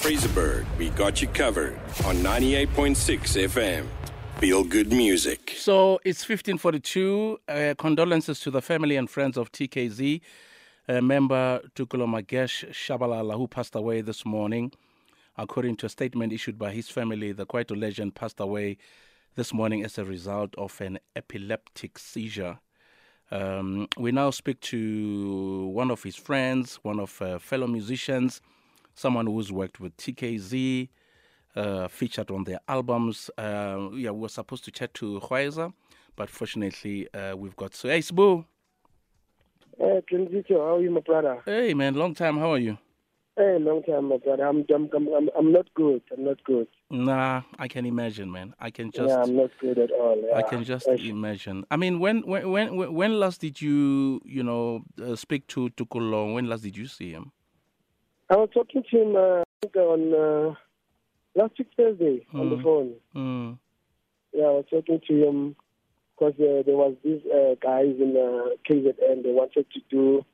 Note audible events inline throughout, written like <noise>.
Fraserburg, we got you covered on 98.6 FM. Feel good music. So it's 1542. Uh, condolences to the family and friends of TKZee. Uh, member Tokollo Magesh Tshabalala, who passed away this morning. According to a statement issued by his family, the Kwaito legend passed away this morning as a result of an epileptic seizure. Um, we now speak to one of his friends, one of uh, fellow musicians, someone who's worked with TKZee, uh, featured on their albums. Uh, yeah, we were supposed to chat to Hwaiza, but fortunately, uh, we've got so. Hey, Sbu. Hey, Kenzito, how are you, my brother? Hey, man, long time. How are you? Hey, long time, my brother. I'm, I'm, I'm, I'm not good. I'm not good. Nah, I can imagine, man. I can just. yeah, I'm not good at all. Yeah. I can just Yes. imagine. I mean, when when when when last did you you know uh, speak to Tokollo? When last did you see him? I was talking to him uh, on uh, last week Thursday on the Hmm. phone. Mm. Yeah, I was talking to him because uh, there was these uh, guys in uh, KZN. They wanted to do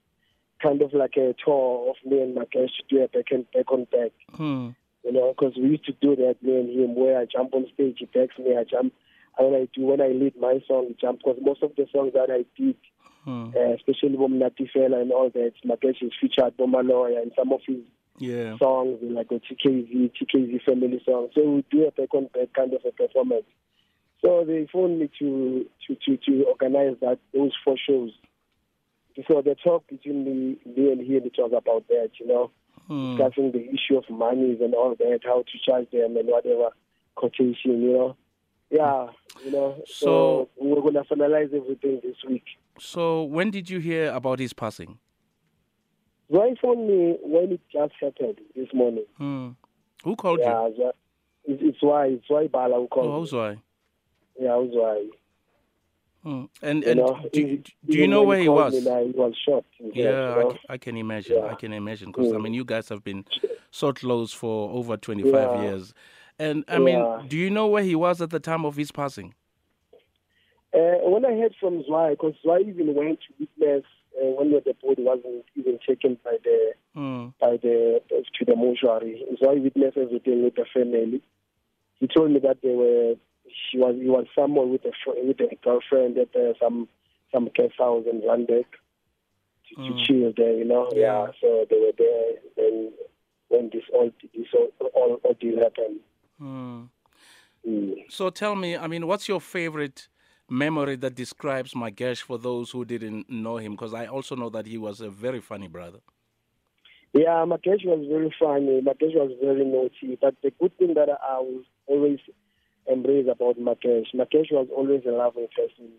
kind of like a tour of me and Magesh to do a back and back on back. Hmm. You know, because we used to do that, me and him, where I jump on stage, he backs me, I jump. And when I do, when I lead my song, jump. Because most of the songs that I did, Hmm. uh, especially Bomnati Fela and all that, Magesh is featured Bomaloya and some of his Yeah. songs, like a TKZee, TKZee family song. So we do a back on back kind of a performance. So they phoned me to to to, to organize that those four shows. So the talk between me, me and him, it was about that, you know, Hmm. discussing the issue of monies and all that, how to charge them and whatever quotation, you know. Yeah, you know. So- So, we're gonna finalize everything this week. So when did you hear about his passing? I phoned me when it just happened this morning. Hmm. Who called you? Yeah, it's, it's why it's Zwai Bala who called Oh, who's why? Yeah, that's why. Hmm. And You and know, do, do you know where he called was? Me now, he was himself, Yeah, you I, know? ca- I can imagine. I can imagine because I Mm. mean, you guys have been <laughs> so close for over twenty five Yeah. years, and I mean, Yeah. do you know where he was at the time of his passing? Uh, when I heard from Zwai, because Zwai even went to witness uh, when the body wasn't even taken by the Hmm. by the to the mortuary. Zwai witnessed everything with the family. He told me that they were she was he was somewhere with a with a girlfriend at uh, some some guest house in Randek to, Mm. to chill there. You know, Yeah. yeah. So they were there when when this all this all all, all deal happened. Mm. So tell me, I mean, what's your favorite memory that describes Magesh for those who didn't know him? Because I also know that he was a very funny brother. Yeah, Magesh was very funny. Magesh was very naughty. But the good thing that I will always embrace about Magesh, Magesh was always a loving person.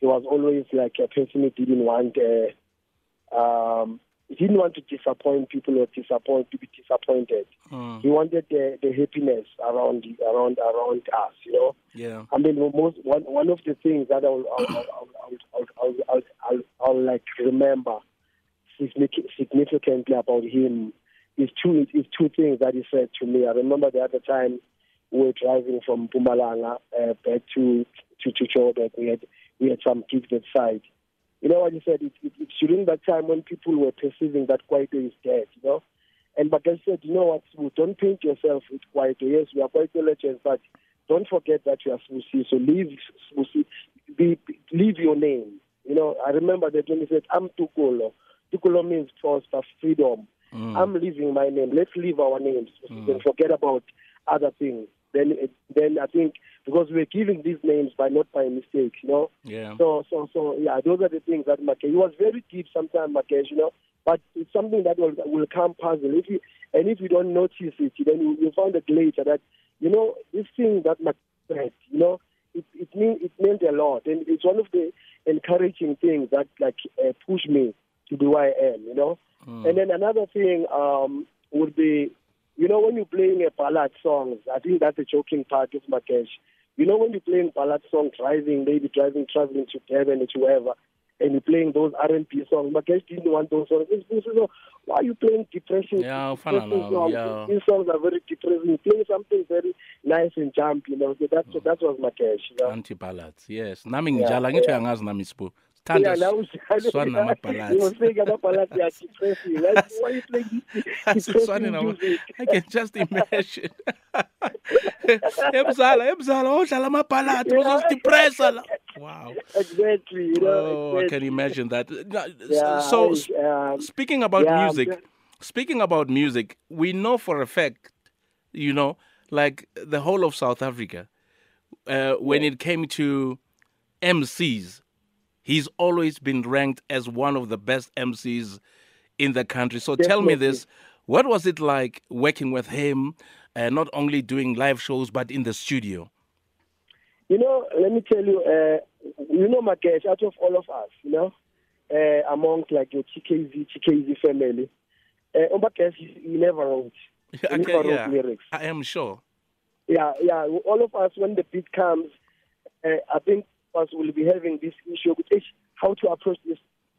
He was always like a person who didn't want, uh, um, he didn't want to disappoint people or disappoint to be disappointed. Hmm. He wanted the, the happiness around around around us. You know. Yeah. I mean, most one one of the things that I'll I'll I'll I'll, I'll, I'll, I'll, I'll, I'll like remember signific- significantly about him is two is two things that he said to me. I remember the other time we were driving from Mpumalanga uh, back to to to Joburg. We had we had some gigs that side. You know what he said? It, it, it's during that time when people were perceiving that Kwaito is dead. You know. And but I said, you know what, Sbu, don't paint yourself with Kwaito. Yes, we are Kwaito legends, but don't forget that you are Smusi. So leave Smusi, be, leave your name. You know, I remember that when he said, I'm Tokollo. Tokollo means prosper, freedom. Hmm. I'm leaving my name. Let's leave our names and forget about other things. Then, it, then I think because we're giving these names by not by mistake, you know. Yeah. So, so, so, yeah, those are the things that Magesh. He was very deep sometimes, Magesh, you know, but it's something that will will come puzzle. If you and if you don't notice it, then you, you find it later that you know this thing that Magesh said, you know, it it mean it meant a lot, and it's one of the encouraging things that like uh, push me to be where I am, you know. Hmm. And then another thing um, would be, you know, when you're playing a ballad songs, I think that's the choking part of Magesh. You know, when you're playing ballad song, driving, maybe driving, traveling to Durban or to wherever, and you're playing those R&B songs, Magesh didn't want those songs. This, this is why are you playing depression? Yeah, depressing nawo, songs? yeah. These songs are very depressing. Play something very nice and jump, you know. So that's mm. that was Magesh. You know? Anti ballads. Yes. Nami Yeah, ngijala ngitsho yeah. yangazi nami. Thando, yeah, Swana namabhalati. you were saying amabhalati are depressing. Like, why are you playing this depressing Swana nama- music? I can just imagine. <laughs> Emzala, emzala, odlala amabhalati, uzosidepressa la. Wow. Exactly, you know. Oh, I can imagine that. Yeah, So, um, speaking about yeah, music, speaking about music, we know for a fact, you know, like the whole of South Africa, uh, when it came to MCs, he's always been ranked as one of the best MCs in the country. So tell me this: what was it like working with him, uh, not only doing live shows but in the studio? You know, let me tell you, uh, you know, Magesh, out of all of us, you know, uh, amongst like your TKZee, TKZee family, uh, Magesh, he, never wrote. <laughs> He Okay, never wrote yeah, lyrics. I am sure. Yeah, yeah. All of us, when the beat comes, uh, I think us will be having this issue with how to approach this.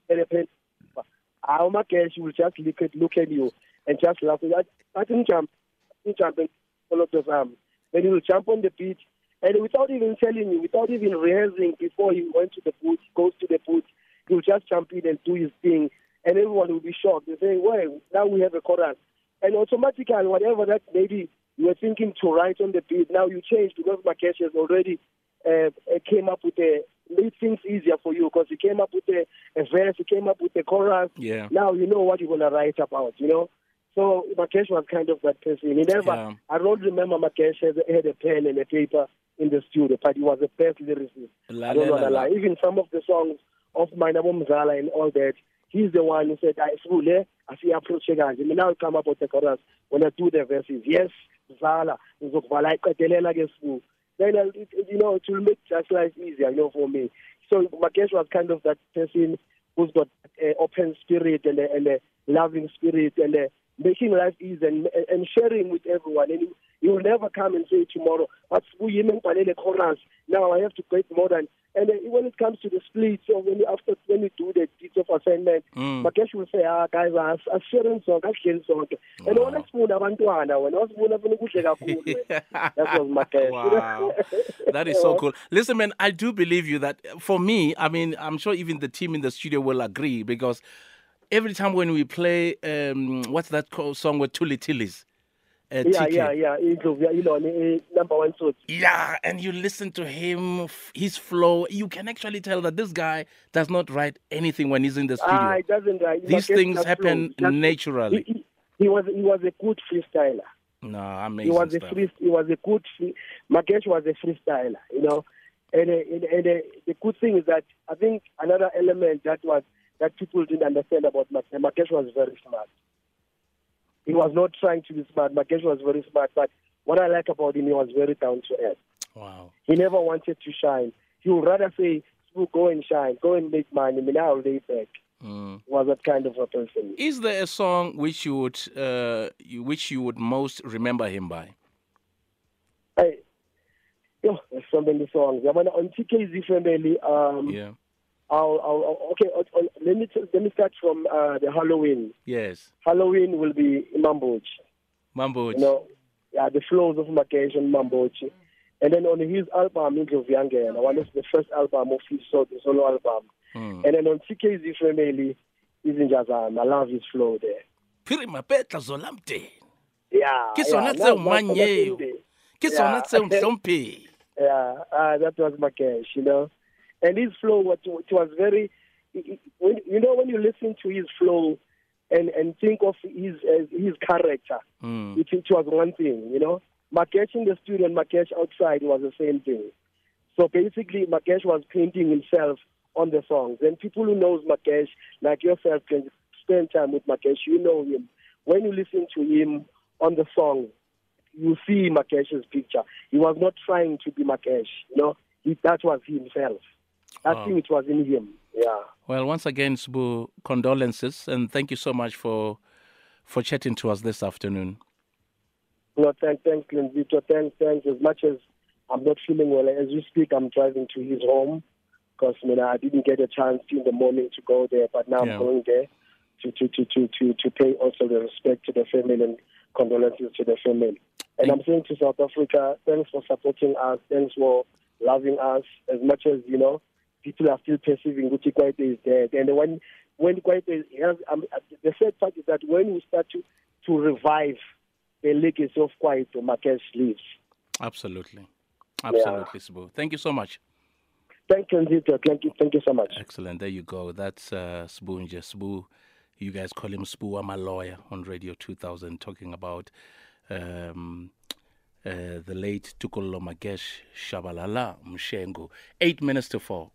Our ah, Magesh will just look at look at you and just laugh. I, I didn't jump, I didn't jump and follow the arm. Um, then he will jump on the beach and without even telling you, without even rehearsing before he went to the booth, goes to the booth, he will just jump in and do his thing, and everyone will be shocked. They say, "Well, now we have a chorus," and automatically, whatever that maybe you were thinking to write on the beat, now you change because Magesh has already uh, uh, came up with a made things easier for you because he came up with a, a verse, he came up with a chorus. Yeah. Now you know what you're gonna write about, you know. So Magesh was kind of that person. He never. Yeah. I don't remember Magesh had, had a pen and a paper in the studio, but he was the best lyricist. La, I don't la, la, la. Even some of the songs of Minabo Mzala and all that, he's the one who said, I Sule, I see approach guys. I mean, now come up with the chorus when I do the verses. Yes, Mzala, ngizokuvala iqedelela ke sibu. Then, uh, it, you know, it will make just life easier, you know, for me. So Magesh was kind of that person who's got an open spirit and a, and a loving spirit and a making life easy and, and sharing with everyone. And he, he will never come and say tomorrow, what's the chorus? Now I have to create more than. And uh, when it comes to the split, so when you, after when you do the deeds of assignment, Mm. Magesh will say, ah, guys, assurance sonke, asihleli sonke. And wona sifunda abantwana, wena wasifuna funa ukudle kakhulu. wena. <laughs> That was Magesh. Wow. That is so cool. Listen, man, I do believe you that for me, I mean, I'm sure even the team in the studio will agree because every time when we play, um, what's that called song with Tuli Tillies? Uh, Yeah, TK. yeah, yeah. Yeah, eh, number one suit. Yeah, and you listen to him, his flow, you can actually tell that this guy does not write anything when he's in the studio. Ah, it doesn't. Uh, These things happen. Naturally. He, he, he was he was a good freestyler. no, amazing. He was a stuff. free, he was a good Magesh was a freestyler, you know. And, uh, and, and uh, the good thing is that I think another element that was that people didn't understand about Magesh, Magesh was very smart. He was not trying to be smart. Magesh was very smart, but what I like about him, he was very down to earth. Wow. He never wanted to shine. He would rather say, "Sbu, "Go and shine, go and make money." I mean, I'll lay back. Mm. Was that kind of a person. Is there a song which you would, uh, which you would most remember him by? Yo, there's so many songs. I mean, on TKZee family, um, Yeah. I'll, I'll, okay. I'll, let me let me start from uh, the Halloween. Yes. Halloween will be Mambochi. Mambo. You know, yeah, the flows of Magesh and Mambochi. And then on his album, Indlu Vyangena, one of the first album of his solo, the solo album. Mm. And then on TKZee family, is in Jazan. I love his flow there. Phiri mapetla zolamteni. Yeah, Ke sona yeah, tseo manyeo. Ke sona Yeah. tseo <laughs> mhlomphehi. Yeah, uh, that was Magesh, you know. And his flow, was it was very, it- it- when, you know, when you listen to his flow and, and think of his uh, his character, Mm. it, it was one thing, you know. Magesh in the studio and Magesh outside was the same thing. So basically, Magesh was painting himself on the songs. And people who knows Magesh, like yourself, can spend time with Magesh. You know him. When you listen to him on the song, you see Magesh's picture. He was not trying to be Magesh, you know. He, that was himself. I Wow. think it was in him. Yeah. Well, once again, Sbu, condolences and thank you so much for for chatting to us this afternoon. No, thanks, thanks, Vito. Thanks, thanks. As much as I'm not feeling well, as we speak, I'm driving to his home because you know, I didn't get a chance in the morning to go there, but now Yeah. I'm going there to, to, to, to, to, to pay also the respect to the family and condolences to the family. And I'm saying to South Africa, thanks for supporting us. Thanks for loving us as much as, you know, people are still perceiving Gucci Kwaito is dead. And when when Kwaito has, um, the sad part is that when we start to, to revive the legacy of Kwaito, Magesh leaves. Absolutely. Absolutely, yeah. Sbu. Thank you so much. Thank you, Nzito. Thank you, thank you so much. Excellent. There you go. That's uh, Sbu Nje. Sbu, you guys call him Sbu. I'm a lawyer on Radio 2000 talking about um, uh, the late Tokollo Magesh Tshabalala Mshengu. Eight minutes to four.